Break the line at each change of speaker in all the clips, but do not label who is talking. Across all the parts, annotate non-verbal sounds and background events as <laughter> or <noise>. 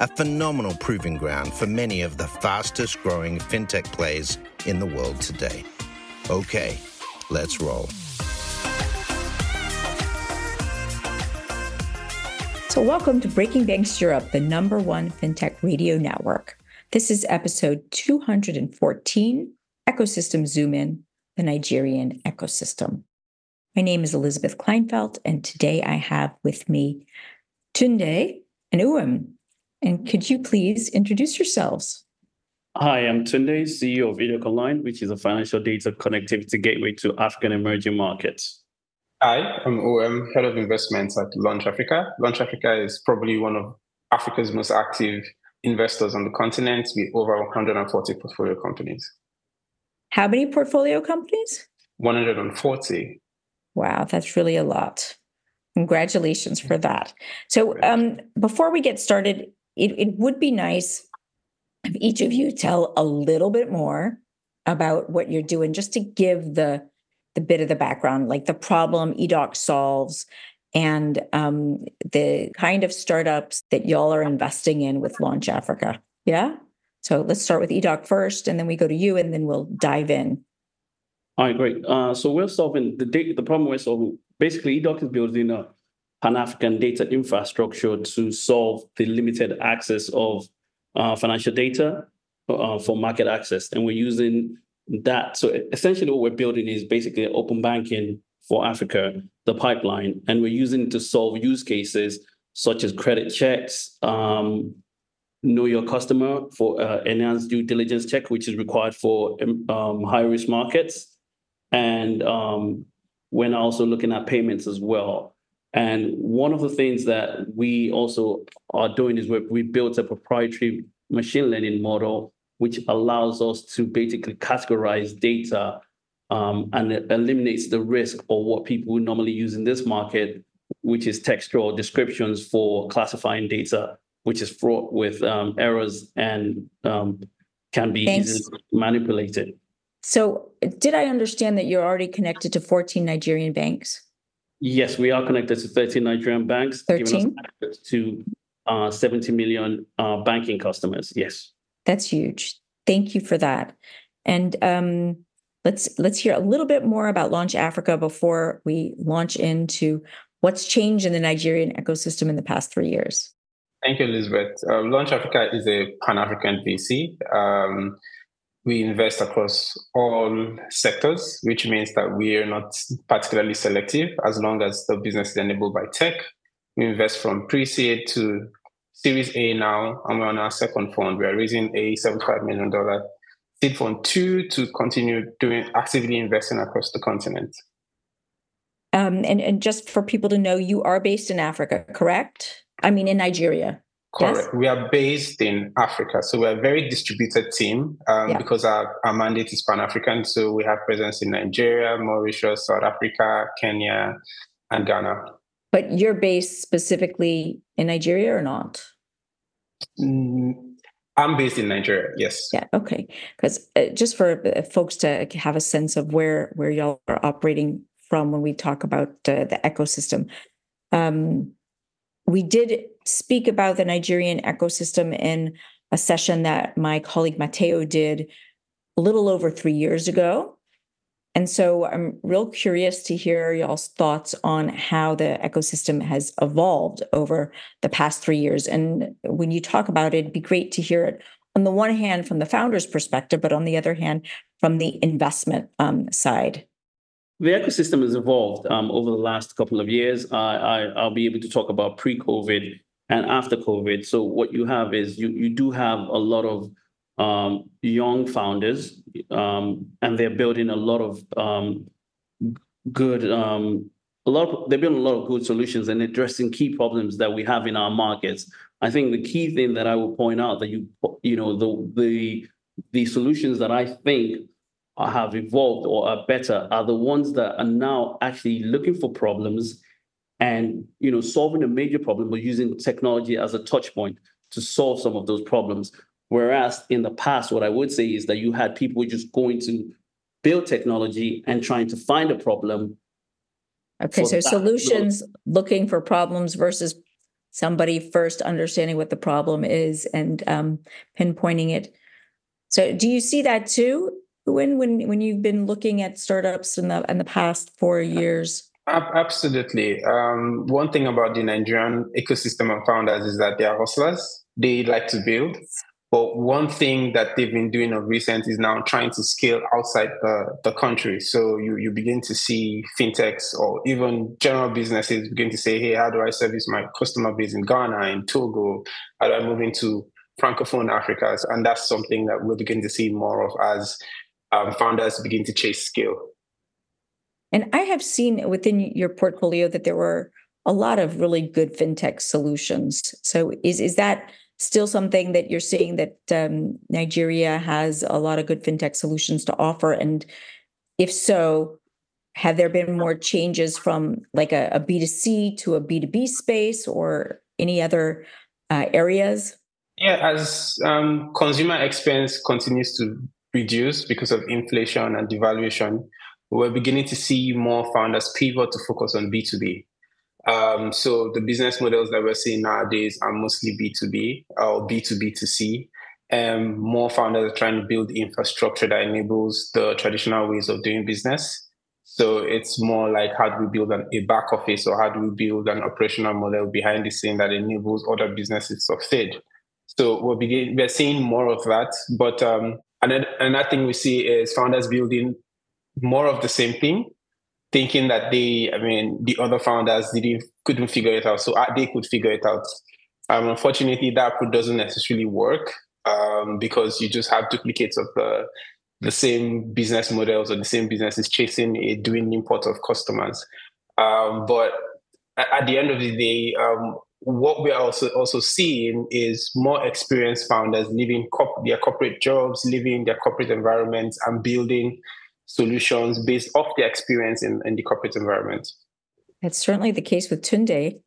a phenomenal proving ground for many of the fastest growing fintech plays in the world today. Okay, let's roll.
So, welcome to Breaking Banks Europe, the number one fintech radio network. This is episode 214 Ecosystem Zoom In, the Nigerian ecosystem. My name is Elizabeth Kleinveld, and today I have with me Tunde and Uwem. And could you please introduce yourselves?
Hi, I'm Tunde, CEO of Edoc Online, which is a financial data connectivity gateway to African emerging markets.
Hi, I'm Uwem, Head of Investments at Launch Africa. Launch Africa is probably one of Africa's most active investors on the continent with over 140 portfolio companies.
How many portfolio companies?
140.
Wow, that's really a lot. Congratulations for that. So, um, before we get started, it, it would be nice if each of you tell a little bit more about what you're doing, just to give the the bit of the background, like the problem EDOC solves and um, the kind of startups that y'all are investing in with Launch Africa. Yeah. So let's start with EDOC first, and then we go to you, and then we'll dive in.
All right, great. Uh, so we're solving the the problem we're solving. Basically, EDOC is building a Pan African data infrastructure to solve the limited access of uh, financial data uh, for market access. And we're using that. So essentially, what we're building is basically open banking for Africa, the pipeline. And we're using it to solve use cases such as credit checks, um, know your customer for uh, enhanced due diligence check, which is required for um, high risk markets. And um, we're also looking at payments as well. And one of the things that we also are doing is we built a proprietary machine learning model, which allows us to basically categorize data um, and it eliminates the risk of what people normally use in this market, which is textual descriptions for classifying data, which is fraught with um, errors and um, can be easily manipulated.
So, did I understand that you're already connected to 14 Nigerian banks?
Yes, we are connected to 13 Nigerian banks,
13?
to uh, 70 million uh, banking customers. Yes.
That's huge. Thank you for that. And um, let's let's hear a little bit more about Launch Africa before we launch into what's changed in the Nigerian ecosystem in the past three years.
Thank you, Elizabeth. Uh, Launch Africa is a Pan African VC. Um, we invest across all sectors, which means that we are not particularly selective as long as the business is enabled by tech. We invest from pre seed to Series A now, and we're on our second fund. We are raising a $75 million seed fund two to continue doing actively investing across the continent.
Um, and, and just for people to know, you are based in Africa, correct? I mean, in Nigeria.
Correct. Yes? We are based in Africa. So we're a very distributed team um, yeah. because our, our mandate is Pan African. So we have presence in Nigeria, Mauritius, South Africa, Kenya, and Ghana.
But you're based specifically in Nigeria or not?
Mm, I'm based in Nigeria. Yes.
Yeah. Okay. Because uh, just for uh, folks to have a sense of where where y'all are operating from when we talk about uh, the ecosystem, um, we did speak about the Nigerian ecosystem in a session that my colleague Mateo did a little over three years ago. And so I'm real curious to hear y'all's thoughts on how the ecosystem has evolved over the past three years. And when you talk about it, it'd be great to hear it on the one hand from the founder's perspective, but on the other hand from the investment um, side.
The ecosystem has evolved um, over the last couple of years. I, I'll be able to talk about pre-COVID and after COVID. So what you have is you you do have a lot of um, young founders, um, and they're building a lot of um, good. Um, a lot of, they're building a lot of good solutions and addressing key problems that we have in our markets, I think the key thing that I will point out that you you know the the the solutions that I think have evolved or are better are the ones that are now actually looking for problems and you know solving a major problem but using technology as a touch point to solve some of those problems. Whereas in the past what i would say is that you had people just going to build technology and trying to find a problem.
Okay so solutions looking for problems versus somebody first understanding what the problem is and um, pinpointing it. So do you see that too when when when you've been looking at startups in the in the past four years?
Absolutely. Um, one thing about the Nigerian ecosystem of founders is that they are hustlers. They like to build. But one thing that they've been doing of recent is now trying to scale outside the, the country. So you, you begin to see fintechs or even general businesses begin to say, hey, how do I service my customer base in Ghana, in Togo? How do I move into Francophone Africa? And that's something that we're beginning to see more of as um, founders begin to chase scale.
And I have seen within your portfolio that there were a lot of really good fintech solutions. So is is that still something that you're seeing that um, Nigeria has a lot of good fintech solutions to offer? And if so, have there been more changes from like a a B2C to a B2B space or any other uh, areas?
Yeah, as um, consumer expense continues to reduce because of inflation and devaluation, we're beginning to see more founders pivot to focus on B2B. Um, so the business models that we're seeing nowadays are mostly B2B or B2B2C. And more founders are trying to build infrastructure that enables the traditional ways of doing business. So it's more like how do we build an, a back office or how do we build an operational model behind the scene that enables other businesses to succeed. So we're begin, we're seeing more of that, but um, and then another thing we see is founders building more of the same thing, thinking that they, I mean, the other founders didn't couldn't figure it out, so uh, they could figure it out. Um, unfortunately, that approach doesn't necessarily work um, because you just have duplicates of the the same business models or the same businesses chasing a doing import of customers. Um, but at the end of the day, um, what we are also also seeing is more experienced founders leaving their corporate jobs, leaving their corporate environments, and building solutions based off their experience in, in the corporate environment.
That's certainly the case with Tunde.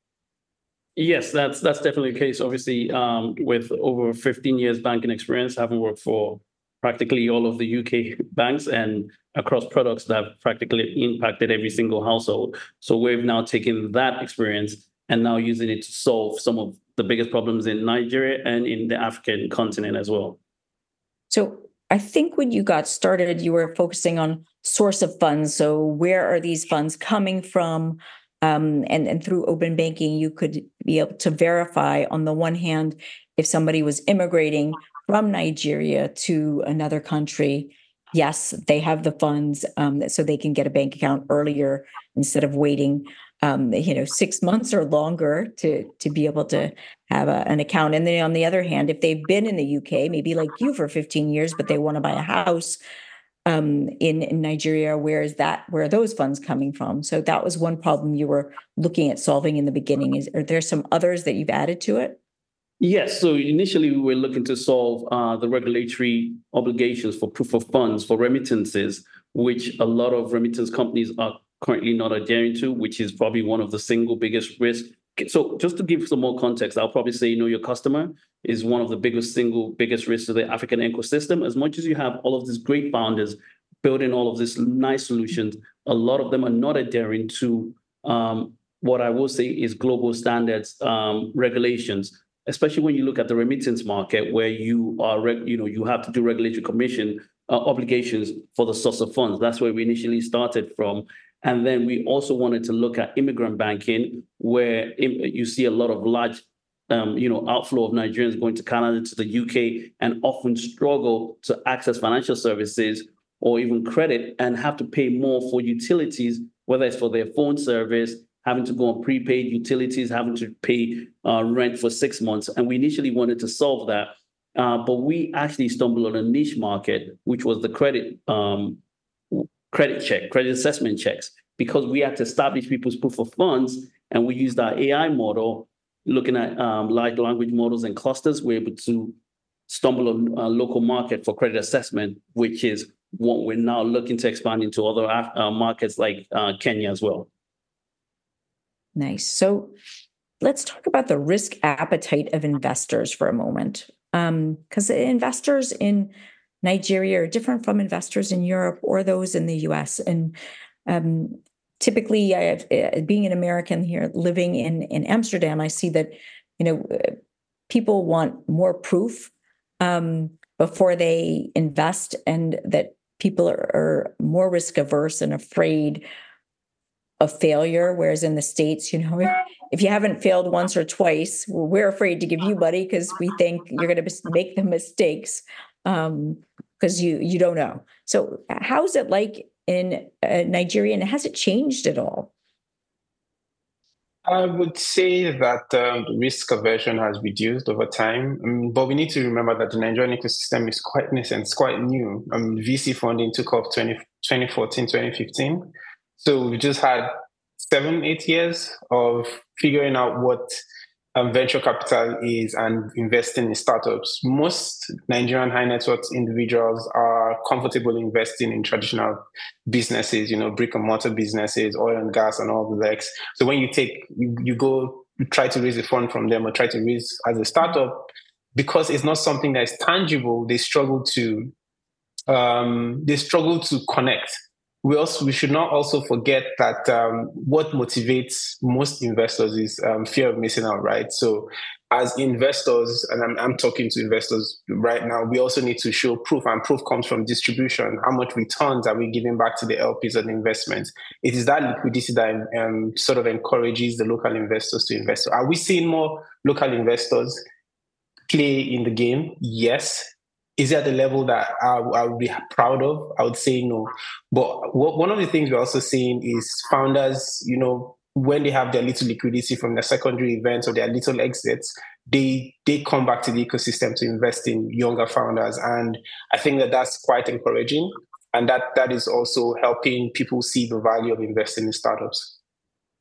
Yes, that's that's definitely the case. Obviously, um, with over 15 years banking experience, having worked for practically all of the UK <laughs> banks and across products that have practically impacted every single household. So we've now taken that experience and now using it to solve some of the biggest problems in Nigeria and in the African continent as well.
So I think when you got started, you were focusing on source of funds. So where are these funds coming from? Um, and, and through open banking, you could be able to verify on the one hand, if somebody was immigrating from Nigeria to another country, yes, they have the funds um, so they can get a bank account earlier instead of waiting um, you know six months or longer to to be able to have a, an account. And then on the other hand if they've been in the uk maybe like you for 15 years but they want to buy a house um, in, in nigeria where is that where are those funds coming from? So that was one problem you were looking at solving in the beginning. Is are there some others that you've added to it?
Yes. So initially, we were looking to solve uh, the regulatory obligations for proof of funds for remittances, which a lot of remittance companies are currently not adhering to, which is probably one of the single biggest risks. So just to give some more context, I'll probably say, you know, your customer is one of the biggest single biggest risks to the African ecosystem. As much as you have all of these great founders building all of these nice solutions, a lot of them are not adhering to um, what I will say is global standards um, regulations especially when you look at the remittance market where you are you know you have to do regulatory commission uh, obligations for the source of funds that's where we initially started from and then we also wanted to look at immigrant banking, where you see a lot of large, um, you know, outflow of Nigerians going to Canada, to the UK, and often struggle to access financial services or even credit, and have to pay more for utilities, whether it's for their phone service, having to go on prepaid utilities, having to pay uh, rent for six months. And we initially wanted to solve that. Uh, but we actually stumbled on a niche market, which was the credit um, credit check, credit assessment checks, because we had to establish people's proof of funds and we used our AI model looking at um, large language models and clusters, we're able to stumble on a local market for credit assessment, which is what we're now looking to expand into other uh, markets like uh, Kenya as well.
Nice. So let's talk about the risk appetite of investors for a moment. Because um, investors in Nigeria are different from investors in Europe or those in the US. And um, typically, have, uh, being an American here living in, in Amsterdam, I see that you know uh, people want more proof um, before they invest, and that people are, are more risk averse and afraid of failure. Whereas in the States, you know, if, if you haven't failed once or twice, we're afraid to give you money because we think you're going to make the mistakes because you you don't know. So how's it like in uh, Nigeria, and has it changed at all?
I would say that um, risk aversion has reduced over time, um, but we need to remember that the Nigerian ecosystem is quite nascent, it's quite new. Um, VC funding took off 20, 2014, 2015. So we just had seven, eight years of figuring out what um, venture capital is and investing in startups. Most Nigerian high net worth individuals are comfortable investing in traditional businesses, you know, brick and mortar businesses, oil and gas, and all the likes. So when you take, you, you go you try to raise a fund from them or try to raise as a startup, because it's not something that is tangible, they struggle to um, they struggle to connect we also we should not also forget that um, what motivates most investors is um, fear of missing out, right? So, as investors, and I'm, I'm talking to investors right now, we also need to show proof, and proof comes from distribution. How much returns are we giving back to the LPs on investments? It is that liquidity that um, sort of encourages the local investors to invest. So are we seeing more local investors play in the game? Yes is it at the level that I, I, would be proud of? I would say no. But what, one of the things we're also seeing is founders, you know, when they have their little liquidity from their secondary events or their little exits, they they come back to the ecosystem to invest in younger founders, and I think that that's quite encouraging, and that that is also helping people see the value of investing in startups.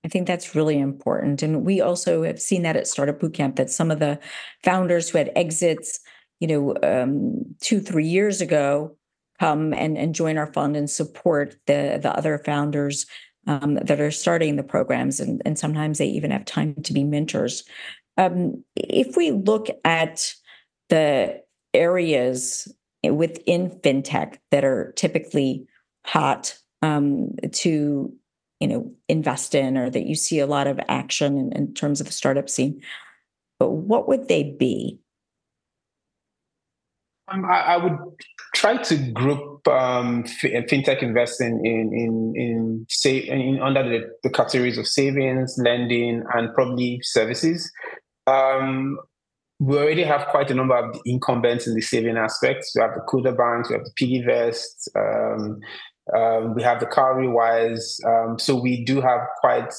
I think that's really important, and we also have seen that at Startup Bootcamp that some of the founders who had exits you know, um, two, three years ago, come and, and join our fund and support the, the other founders um, that are starting the programs. And, and sometimes they even have time to be mentors. Um, if we look at the areas within fintech that are typically hot um, to you know invest in or that you see a lot of action in, in terms of the startup scene but what would they be
um, I, I, would try to group um, fintech investing in in in say in, under the, the, categories of savings, lending, and probably services. Um, we already have quite a number of incumbents in the saving aspects. We have the Kuda banks, we have the PiggyVest, um, um, we have the Cowrywise. Um, so we do have quite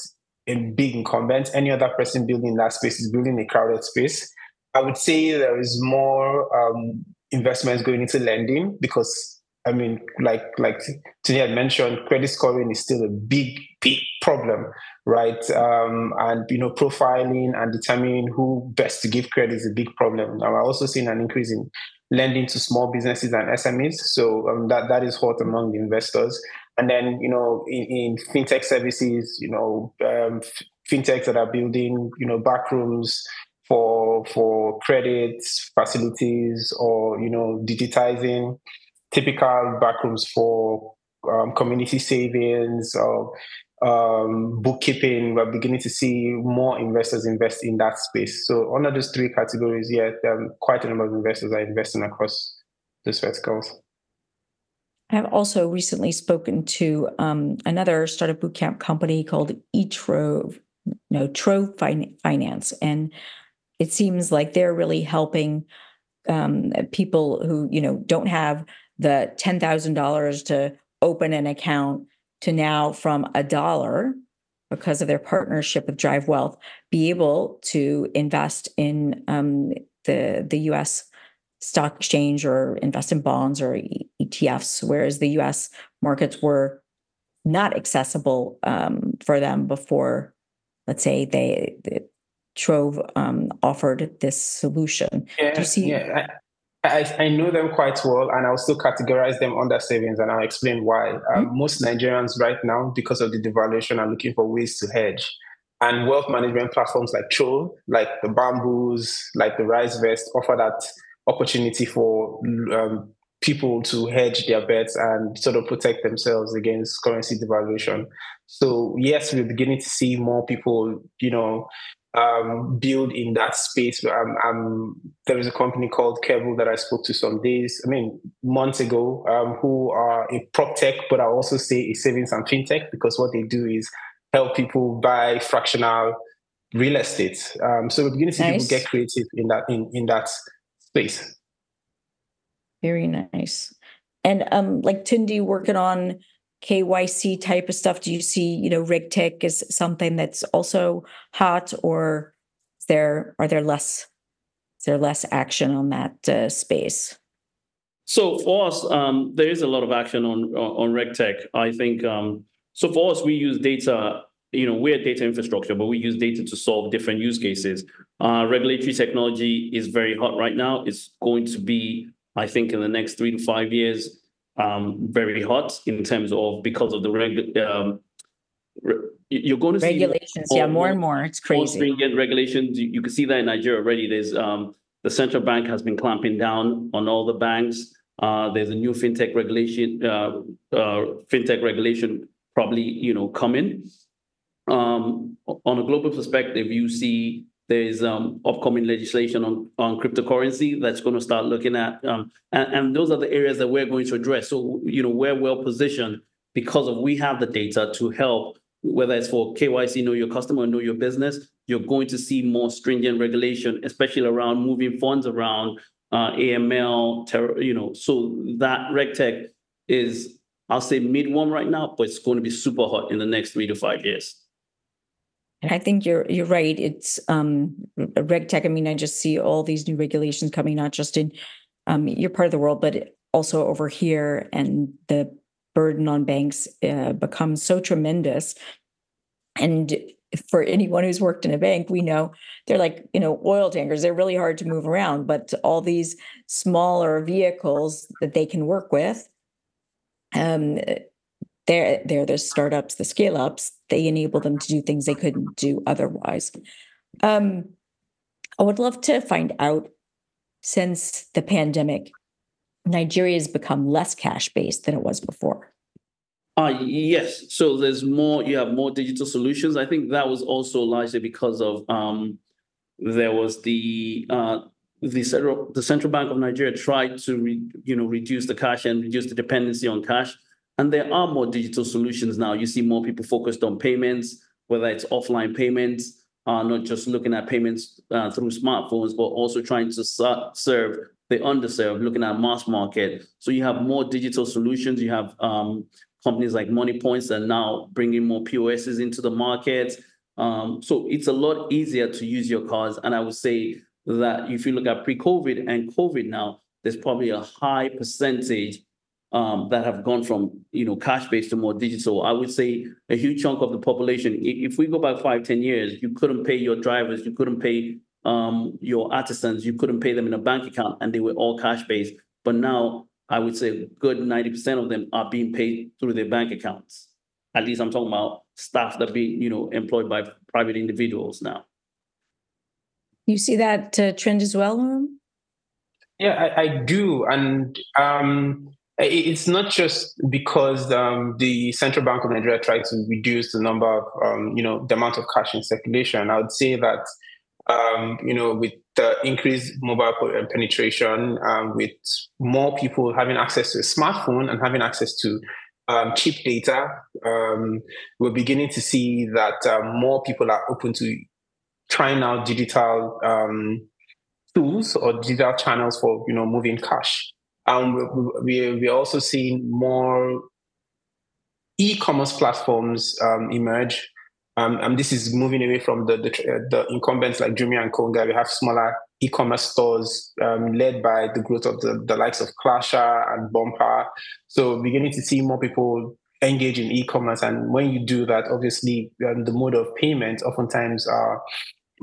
a big incumbent. Any other person building that space is building a crowded space. I would say there is more um, investments going into lending because I mean, like like Tunde had mentioned, credit scoring is still a big big problem, right? Um, and you know, profiling and determining who best to give credit is a big problem. Now, we're also seeing an increase in lending to small businesses and SMEs, so um, that that is hot among the investors. And then you know, in, in fintech services, you know, um, fintechs that are building you know backrooms for for credit facilities or you know digitizing typical backrooms for um, community savings or um, bookkeeping. We're beginning to see more investors invest in that space. So under those three categories, yeah, um, quite a number of investors are investing across those verticals.
I've also recently spoken to um, another startup bootcamp company called eTrove, no, Trove Finance, and it seems like they're really helping um, people who you know don't have the ten thousand dollars to open an account to now from a dollar because of their partnership with Drive Wealth be able to invest in um, the the U.S. stock exchange or invest in bonds or ETFs, whereas the U.S. markets were not accessible um, for them before. Let's say they Trove um, offered this solution.
Yeah,
Do you see?
Yeah, I, I, I, know them quite well, and I'll still categorize them under savings, and I'll explain why. Um, mm-hmm. Most Nigerians right now, because of the devaluation, are looking for ways to hedge. And wealth management platforms like Trove, like the Bamboos, like the Rise Vest, offer that opportunity for um, people to hedge their bets and sort of protect themselves against currency devaluation. So yes, we're beginning to see more people, you know, um, build in that space. Um, um, there is a company called Kevel that I spoke to some days, I mean, months ago, um, who are a prop tech, but I also say a savings and fintech because what they do is help people buy fractional real estate. Um, so we're beginning to see nice. people get creative in that in, in that space.
Very nice. And um, like Tunde working on KYC type of stuff, do you see, you know, RegTech is something that's also hot, or is there are there less is there less action on that uh, space?
So for us, um, there is a lot of action on on RegTech. I think um, so. For us, we use data. You know, we're data infrastructure, but we use data to solve different use cases. Uh, regulatory technology is very hot right now. It's going to be I think in the next three to five years, um, very hot in terms of because of the reg. Um, re- you're going to
see regulations, more, yeah, more, and more. It's crazy.
Stringent regulations. You, you, can see that in Nigeria already. There's um, the central bank has been clamping down on all the banks. Uh, there's a new fintech regulation, uh, uh, fintech regulation probably you know coming. Um, on a global perspective, you see there is um, upcoming legislation on, on cryptocurrency that's going to start looking at, um, and, and, those are the areas that we're going to address. So, you know, we're well positioned because of we have the data to help, whether it's for KYC, know your customer, know your business. You're going to see more stringent regulation, especially around moving funds around uh, AML, you know. So that RegTech is, I'll say, mid one right now, but it's going to be super hot in the next three to five years.
And I think you're you're right. It's um, RegTech. I mean, I just see all these new regulations coming, not just in um, your part of the world, but also over here, and the burden on banks uh, becomes so tremendous. And for anyone who's worked in a bank, we know they're like you know oil tankers. They're really hard to move around, but all these smaller vehicles that they can work with. Um, they're they're the startups, the scale ups. They enable them to do things they couldn't do otherwise. Um, I would love to find out since the pandemic, Nigeria has become less cash based than it was before.
Uh, yes. So there's more, you have more digital solutions. I think that was also largely because of um, there was the uh, the central the central bank of Nigeria tried to re, you know reduce the cash and reduce the dependency on cash. And there are more digital solutions now. You see more people focused on payments, whether it's offline payments, uh, not just looking at payments uh, through smartphones, but also trying to serve the underserved, looking at mass market. So you have more digital solutions. You have um, companies like Moniepoints that are now bringing more POSs into the market. Um, so it's a lot easier to use your cards. And I would say that if you look at pre-COVID and COVID now, there's probably a high percentage um, that have gone from you know cash based to more digital. I would say a huge chunk of the population. If we go back five, ten years, you couldn't pay your drivers, you couldn't pay um, your artisans, you couldn't pay them in a bank account, and they were all cash based. But now, I would say a good ninety percent of them are being paid through their bank accounts. At least I'm talking about staff that being you know employed by private individuals now.
You see that uh, trend as well,
Yeah, I, I do, and um, it's not just because um, the central bank of Nigeria tried to reduce the number of, um, you know, the amount of cash in circulation. I would say that, um, you know, with the increased mobile penetration, um, with more people having access to a smartphone and having access to um, cheap data, um, we're beginning to see that more people are open to trying out digital tools or digital channels for, you know, moving cash. And we, we, we're also seeing more e-commerce platforms um, emerge. Um, and this is moving away from the, the, the incumbents like Jumia and Konga. We have smaller e-commerce stores um, led by the growth of the, the likes of Clasher and Bumpa. So beginning to see more people engage in e-commerce. And when you do that, obviously um, the mode of payment oftentimes are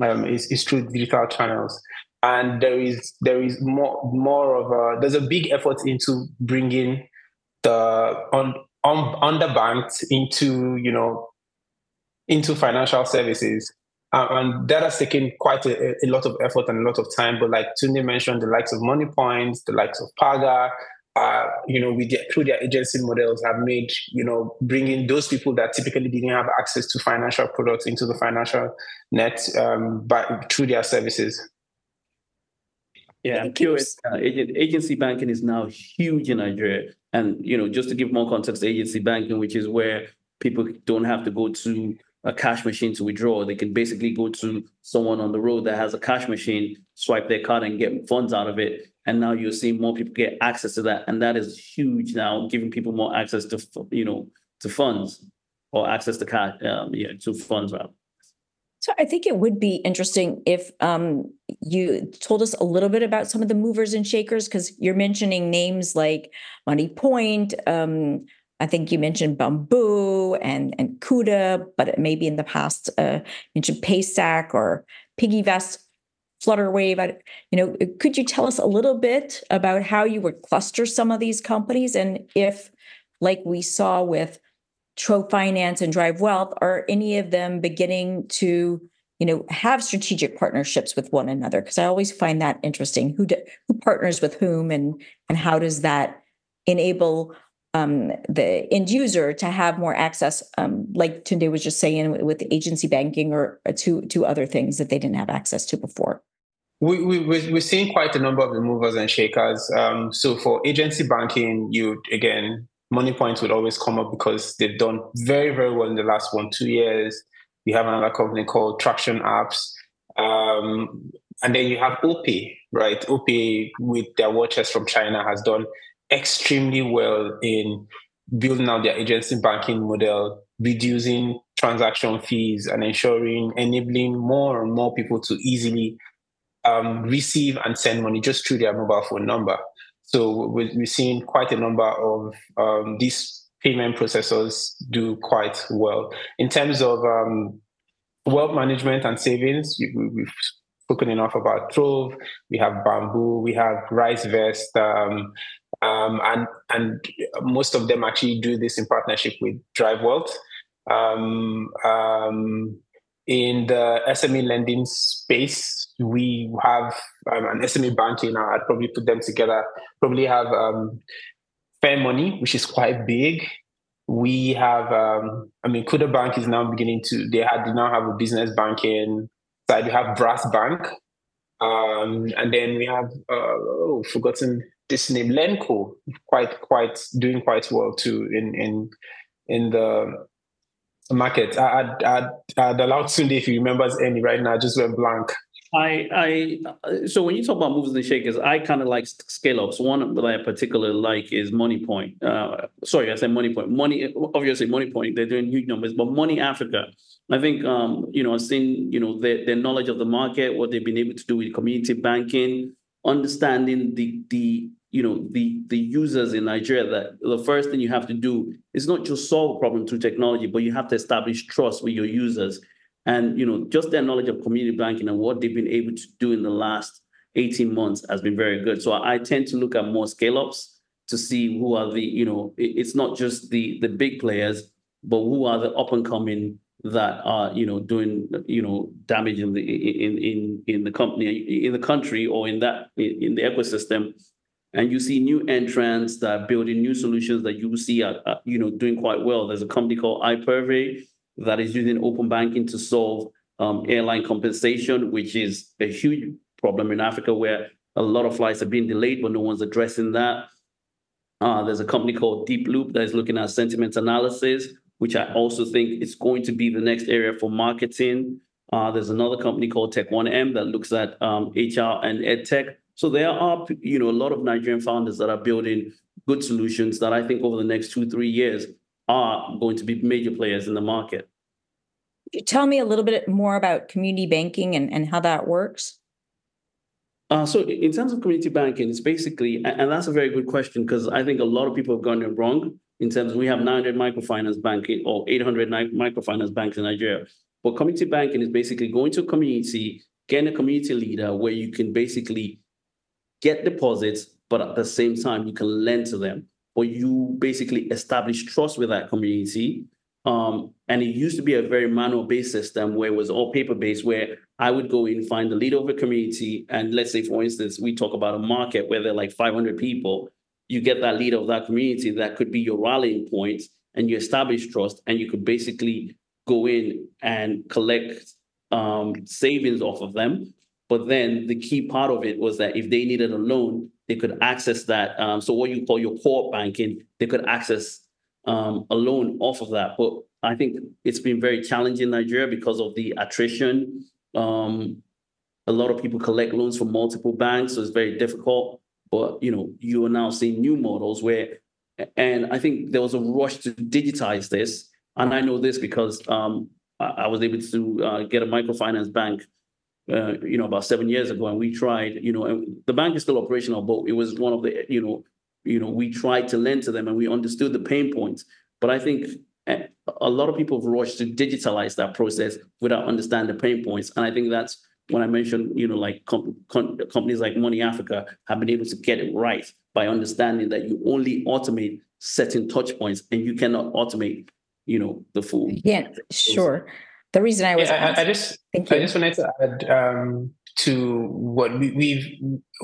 um, is, is through digital channels. And there is there is more more of a there's a big effort into bringing the on, on underbanked into you know into financial services um, and that has taken quite a, a, lot of effort and a lot of time. But like Tunde mentioned, the likes of Moniepoints, the likes of Paga, uh, you know, with their, through their agency models have made, you know, bringing those people that typically didn't have access to financial products into the financial net um, by, through their services.
Yeah, pure uh, agency banking is now huge in Nigeria. And, you know, just to give more context, agency banking, which is where people don't have to go to a cash machine to withdraw. They can basically go to someone on the road that has a cash machine, swipe their card, and get funds out of it. And now you're seeing more people get access to that, and that is huge now, giving people more access to you know to funds or access to cash, um, yeah, to funds rather.
So I think it would be interesting if um, you told us a little bit about some of the movers and shakers, because you're mentioning names like Moniepoint, um, I think you mentioned Bamboo and and Kuda, but maybe in the past uh, mentioned Paystack or PiggyVest, Flutterwave. I, you know, could you tell us a little bit about how you would cluster some of these companies, and if, like we saw with Trove Finance and Drive Wealth, are any of them beginning to you know have strategic partnerships with one another? Because I always find that interesting. Who do, who partners with whom, and and how does that enable um, the end user to have more access, um, like Tunde was just saying, with agency banking or uh, to to other things that they didn't have access to before.
We, we, we're seeing quite a number of movers and shakers. Um, so for agency banking, you again, Moniepoints would always come up because they've done very, very well in the last one, two years. We have another company called Traction Apps. Um, and then you have OPay, right? OPay with their watches from China has done extremely well in building out their agency banking model, reducing transaction fees, and ensuring enabling more and more people to easily um, receive and send money just through their mobile phone number. So we've we're quite a number of um, these payment processors do quite well. In terms of um, wealth management and savings, we've spoken enough about Trove, we have Bamboo, we have RiseVest, um, um, and and most of them actually do this in partnership with Drive Wealth. Um, um, in the SME lending space, we have um, an SME banking. I'd probably put them together. Probably have um, Fair Money, which is quite big. We have, um, I mean, Kuda Bank is now beginning to. They had now have a business banking side. We have Brass Bank, and then we have uh, oh, forgotten this name Lenco quite quite doing quite well too in in in the market. I I'd, I'd, I'd allow Tunde if he remembers any right now. just went blank.
I I so when you talk about movers and shakers, I kind of like scale ups. One that I particularly like is Moniepoint. Uh, sorry, I said Moniepoint. Money obviously Moniepoint. They're doing huge numbers, but Money Africa. I think um, you know, seeing you know their, their knowledge of the market, what they've been able to do with community banking, understanding the the you know the the users in Nigeria that the first thing you have to do is not just solve a problem through technology, but you have to establish trust with your users. And you know, just their knowledge of community banking and what they've been able to do in the last 18 months has been very good. So I tend to look at more scale-ups to see who are the, you know, it's not just the the big players, but who are the up and coming that are, you know, doing, you know, damage in the in in in the company in the country or in that in the ecosystem and you see new entrants that are building new solutions that you see are, are you know doing quite well. There's a company called iPervey that is using open banking to solve um, airline compensation, which is a huge problem in Africa where a lot of flights are being delayed, but no one's addressing that. Uh, there's a company called Deep Loop that is looking at sentiment analysis, which I also think is going to be the next area for marketing. Uh, there's another company called Tech1M that looks at um, HR and EdTech. So there are, you know, a lot of Nigerian founders that are building good solutions that I think over the next two, three years are going to be major players in the market.
You Tell me a little bit more about community banking and, and how that works.
Uh, so in terms of community banking, it's basically, and that's a very good question because I think a lot of people have gotten it wrong in terms of we have 900 microfinance banking or 800 microfinance banks in Nigeria. But community banking is basically going to a community, getting a community leader where you can basically get deposits, but at the same time, you can lend to them. Or you basically establish trust with that community. Um, and it used to be a very manual based system where it was all paper based, where I would go in, find the leader of a community. And let's say, for instance, we talk about a market where there are like 500 people. You get that leader of that community that could be your rallying point, and you establish trust, and you could basically go in and collect um, savings off of them. But then the key part of it was that if they needed a loan, they could access that. Um, so what you call your core banking, they could access um, a loan off of that. But I think it's been very challenging in Nigeria because of the attrition. Um, a lot of people collect loans from multiple banks, so it's very difficult. But you know, you are now seeing new models where, and I think there was a rush to digitize this and I know this because um, I, I, was able to uh, get a microfinance bank, uh, you know, about seven years ago, and we tried, you know, and the bank is still operational, but it was one of the, you know, you know, we tried to lend to them, and we understood the pain points. But I think eh, a lot of people have rushed to digitalize that process without understanding the pain points, and I think that's when I mentioned, you know, like com- com- companies like Money Africa have been able to get it right by understanding that you only automate certain touch points and you cannot automate you know the full.
Yeah sure the reason i was
yeah, I, I, just i just wanted to add um, to what we, we've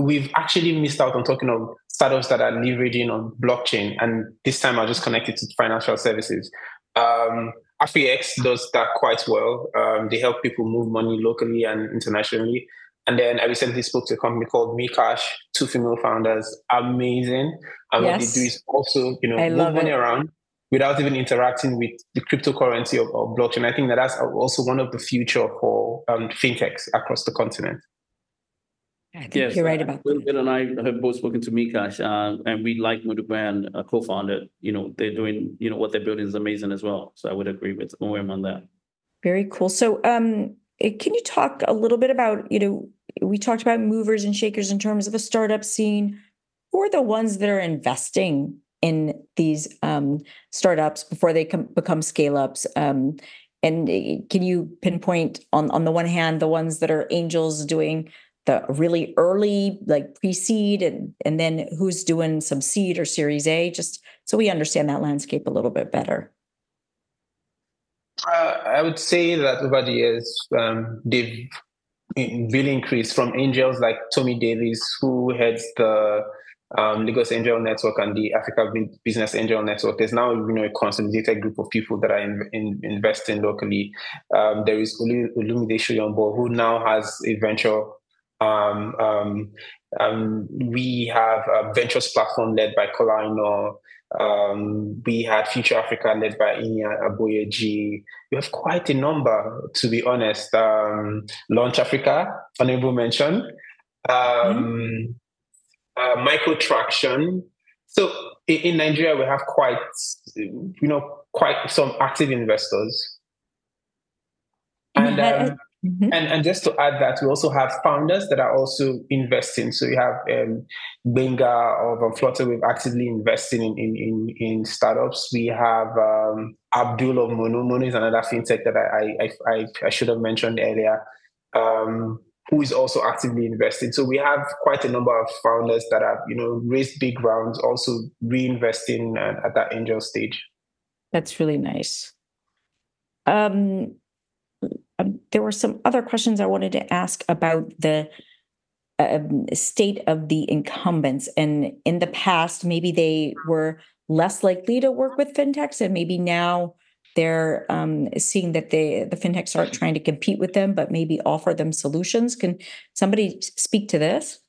we've actually missed out on talking of startups that are leveraging on blockchain and this time i'll just connected to financial services um, AfriX does that quite well. Um, they help people move money locally and internationally. And then I recently spoke to a company called Mekash, two female founders, amazing. And yes. what they do is also, you know, I move money it. around without even interacting with the cryptocurrency or, of blockchain. I think that that's also one of the future for um, fintechs across the continent.
I think yes, you're right about
Will, Bill and I have both spoken to Mekash, uh, and we like Mudugbe and a co-founder. You know, they're doing, you know, what they're building is amazing as well. So I would agree with Uwem on that.
Very cool. So, um, eh, can you talk a little bit about, you know, we talked about movers and shakers in terms of a startup scene. Who are the ones that are investing in these um, startups before they com- become scale ups? Um, and eh, can you pinpoint on on the one hand the ones that are angels doing the really early like pre-seed and and then who's doing some seed or series A just so we understand that landscape a little bit better.
Uh, I would say that over the years um, they've really increased from angels like Tomi Davies who heads the um, Lagos Angel Network and the Africa Business Angel Network. There's now you know a consolidated group of people that are in, in, investing locally. Um, there is Olumide Soyombo, who now has a venture. Um, um, um, we have a ventures platform led by Kola um, we had Future Africa led by Iyin Aboyeji. We have quite a number, to be honest. Um, Launch Africa, honorable mention. Um, mm-hmm uh, micro traction. So in, in, Nigeria, we have quite, you know, quite some active investors. And, um, mm-hmm. and and just to add that, we also have founders that are also investing. So you have um, Benga of Flutterwave actively investing in, in, in, in, startups. We have um, Abdul of Mono. Mono is another fintech that I I, I, I should have mentioned earlier. Um, who is also actively investing. So we have quite a number of founders that have, you know, raised big rounds, also reinvesting uh, at that angel stage.
That's really nice. Um, um, there were some other questions I wanted to ask about the um, state of the incumbents. And in the past, maybe they were less likely to work with fintechs, and maybe now they're um, seeing that the the fintechs aren't trying to compete with them, but maybe offer them solutions. Can somebody speak to this?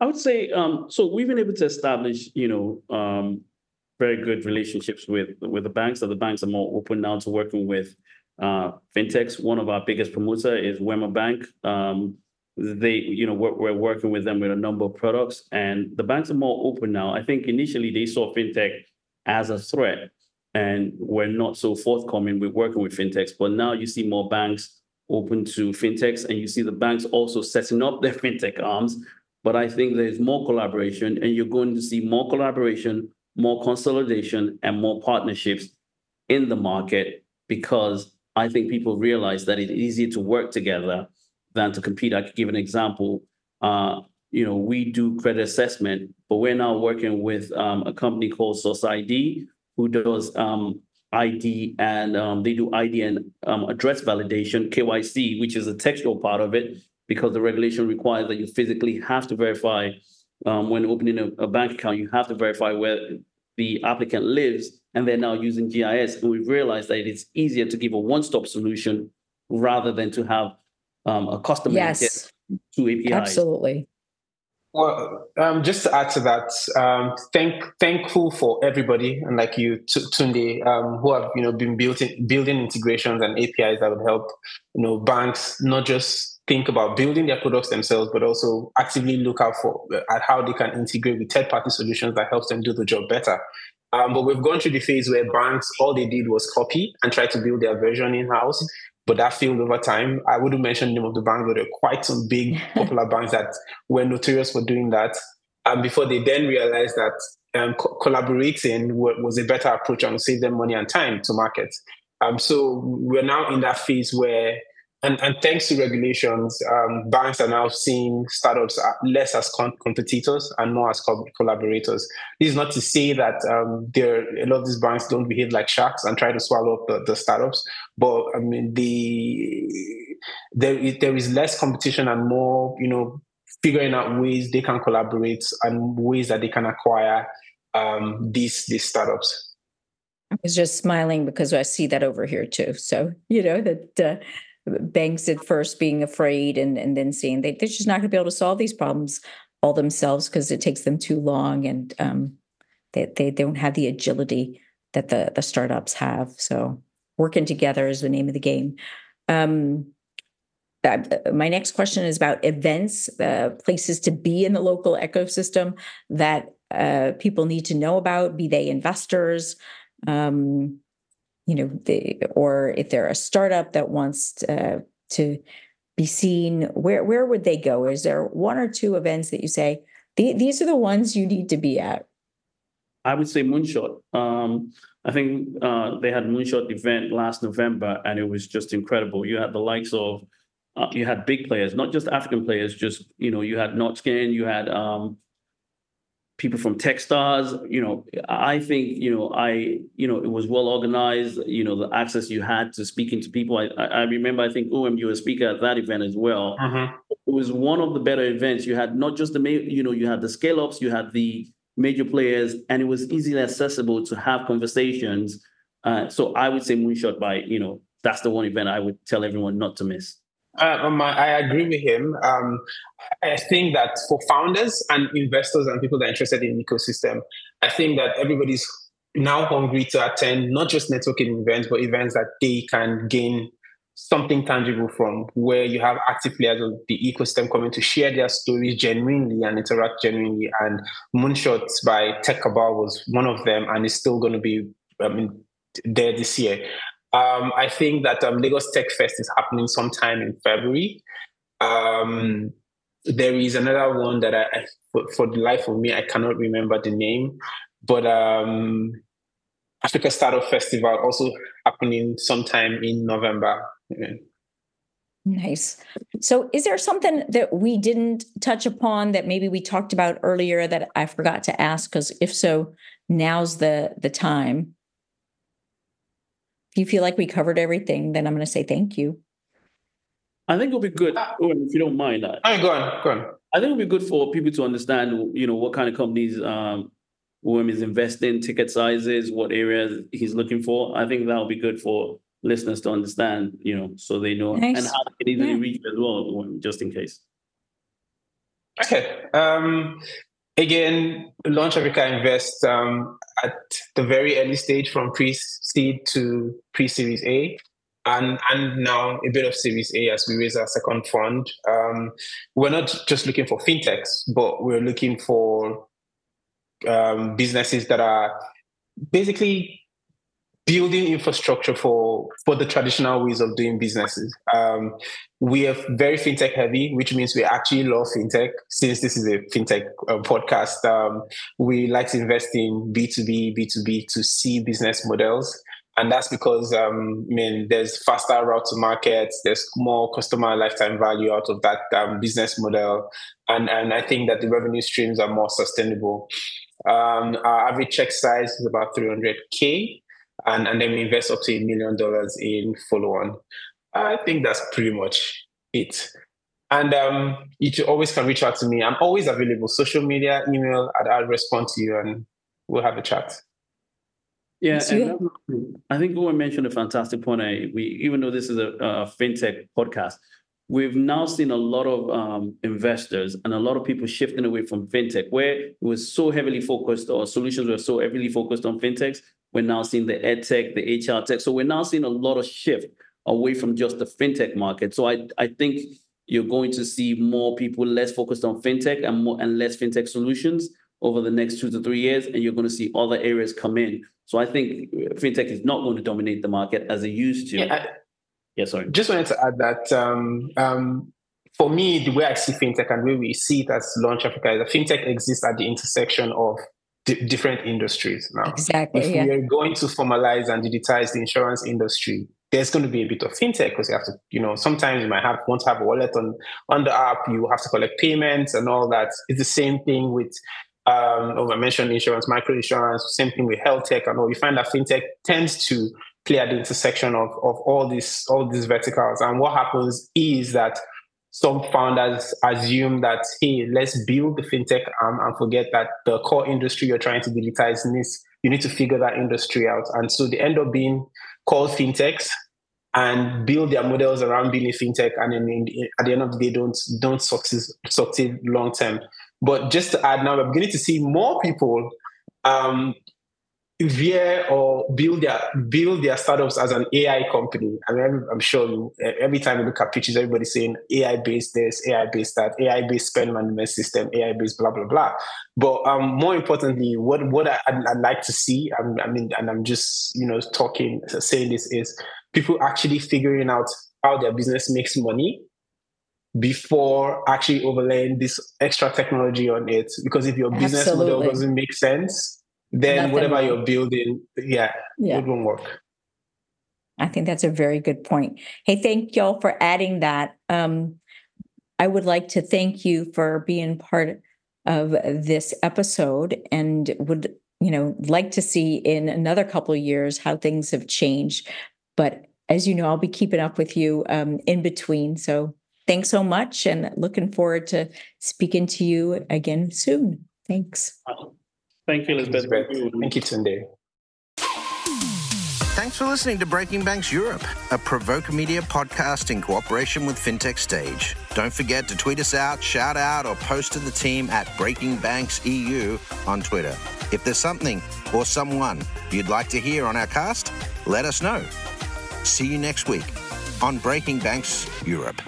I would say um, so. We've been able to establish, you know, um, very good relationships with with the banks. That the banks are more open now to working with uh, fintechs. One of our biggest promoter is Wema Bank. Um, they, you know, we're, we're, working with them with a number of products, and the banks are more open now. I think initially they saw fintech as a threat, and we're not so forthcoming with working with fintechs. But now you see more banks open to fintechs, and you see the banks also setting up their <laughs> fintech arms. But I think there's more collaboration, and you're going to see more collaboration, more consolidation, and more partnerships in the market because I think people realize that it's easier to work together than to compete. I could give an example. Uh, you know, we do credit assessment, but we're now working with um, a company called SourceID who does um, ID and um, they do ID and um, address validation, KYC, which is a textual part of it, because the regulation requires that you physically have to verify um, when opening a, a, bank account, you have to verify where the applicant lives, and they're now using GIS. And we've realized that it's easier to give a one-stop solution rather than to have um, a customer
yes.
two APIs.
Absolutely.
Well, um, just to add to that, um, thank thankful for everybody and like you, Tunde, um, who have you know been building building integrations and APIs that would help you know banks not just think about building their products themselves, but also actively look out for at how they can integrate with third party solutions that helps them do the job better. Um, but we've gone through the phase where banks all they did was copy and try to build their version in house but that failed over time. I wouldn't mention the name of the bank, but there are quite some big <laughs> popular banks that were notorious for doing that. And before they then realized that um, co- collaborating w- was a better approach and save them money and time to market. Um, so we're now in that phase where and, and thanks to regulations, um, banks are now seeing startups less as competitors and more as co- collaborators. This is not to say that um, there a lot of these banks don't behave like sharks and try to swallow up the, the startups, but I mean the there is, there is less competition and more you know figuring out ways they can collaborate and ways that they can acquire um, these these startups.
I was just smiling because I see that over here too. So you know that. Uh, banks at first being afraid and, and then seeing they, they're just not going to be able to solve these problems all themselves because it takes them too long and um, they, they don't have the agility that the, the startups have. So working together is the name of the game. Um, my next question is about events, uh, places to be in the local ecosystem that uh, people need to know about, be they investors, um, you know, they, or if they're a startup that wants to, uh, to be seen, where where would they go? Is there one or two events that you say these are the ones you need to be at?
I would say Moonshot. Um, I think uh, they had Moonshot event last November, and it was just incredible. You had the likes of uh, you had big players, not just African players. Just you know, you had Norrsken, you had um, people from Techstars. You know, I think you know I you know it was well organized. You know, the access you had to speaking to people. I I remember I think Uwem you were a speaker at that event as well.
Mm-hmm.
It was one of the better events. You had not just the you know you had the scale ups, you had the major players, and it was easily accessible to have conversations. Uh, so I would say Moonshot by you know that's the one event I would tell everyone not to miss.
Uh, um, I agree with him. Um, I think that for founders and investors and people that are interested in ecosystem, I think that everybody's now hungry to attend not just networking events, but events that they can gain something tangible from, where you have active players of the ecosystem coming to share their stories genuinely and interact genuinely. And Moonshots by TechCabal was one of them, and it's still going to be I mean, there this year. Um, I think that um, Lagos Tech Fest is happening sometime in February. Um, there is another one that I, for, for, the life of me, I cannot remember the name, but um, Africa Startup Festival also happening sometime in November. Yeah.
Nice. So, is there something that we didn't touch upon that maybe we talked about earlier that I forgot to ask? Because if so, now's the the time you feel like we covered everything, then I'm going to say thank you.
I think it'll be good, if you don't mind. That.
Right, go on, go on.
I think it'll be good for people to understand, you know, what kind of companies um, Uwem is investing, ticket sizes, what areas he's looking for. I think that'll be good for listeners to understand, you know, so they know nice. and how they can easily yeah. reach as well, just in case.
Okay. Um, again, Launch Africa Invest um, at the very early stage from pre-seed to pre-series A. And, and now a bit of Series A as we raise our second fund. Um, we're not just looking for fintechs, but we're looking for um, businesses that are basically building infrastructure for for the traditional ways of doing businesses. Um, we are very fintech heavy, which means we actually love fintech. Since this is a fintech uh, podcast, um, we like to invest in B two B, B two B to C business models. and that's because um, I mean there's faster route to market, there's more customer lifetime value out of that um, business model, and and I think that the revenue streams are more sustainable. Um, our average check size is about 300k, and and then we invest up to a million dollars in follow-on. I think that's pretty much it. And um, you always can reach out to me. I'm always available. Social media, email, I'll, I'll respond to you, and we'll have a chat.
Yeah, I think Uwem mentioned a fantastic point. We, even though this is a, a fintech podcast, we've now seen a lot of um, investors and a lot of people shifting away from fintech, where it was so heavily focused, or solutions were so heavily focused on fintechs. We're now seeing the ed tech, the HR tech. So we're now seeing a lot of shift away from just the fintech market. So I, I think you're going to see more people less focused on fintech and more and less fintech solutions over the next two to three years, and you're going to see other areas come in. So I think fintech is not going to dominate the market as it used to.
Yeah, I,
yeah sorry.
Just wanted to add that um, um, for me, the way I see fintech and the way we see it as Launch Africa is that fintech exists at the intersection of d- different industries now.
Exactly.
If
yeah.
we are going to formalize and digitize the insurance industry, there's going to be a bit of fintech because you have to, you know, sometimes you might have want to have a wallet on on the app. You have to collect payments and all that. It's the same thing with um, oh, I mentioned insurance, micro insurance, same thing with health tech and all. You find that fintech tends to play at the intersection of, of all these all these verticals. And what happens is that some founders assume that hey, let's build the fintech arm and forget that the core industry you're trying to digitize needs you need to figure that industry out. And so they end up being called fintechs and build their models around being a fintech and then at the end of the day don't don't succeed succeed long term. But just to add now, we're beginning to see more people um, veer or build their build their startups as an AI company. I mean, I'm sure you, every time you look at pitches, everybody's saying AI based this, AI based that, AI based spend management system, AI based blah blah blah. But um, more importantly, what what I, would like to see, I, I mean, and I'm just you know talking saying this is people actually figuring out how their business makes money before actually overlaying this extra technology on it. Because if your business Absolutely. model doesn't make sense, then Nothing whatever wrong. you're building, yeah, yeah, it won't work.
I think that's a very good point. Hey, thank y'all for adding that. Um, I would like to thank you for being part of this episode and would you know like to see in another couple of years how things have changed but as you know i'll be keeping up with you um, in between so thanks so much and looking forward to speaking to you again soon. Thanks.
Thank you, Elizabeth.
Thank you, Tunde.
Thanks for listening to Breaking Banks Europe, a Provoke Media podcast in cooperation with FinTech Stage. Don't forget to tweet us out, shout out, or post to the team at Breaking Banks EU on Twitter. If there's something or someone you'd like to hear on our cast, let us know. See you next week on Breaking Banks Europe.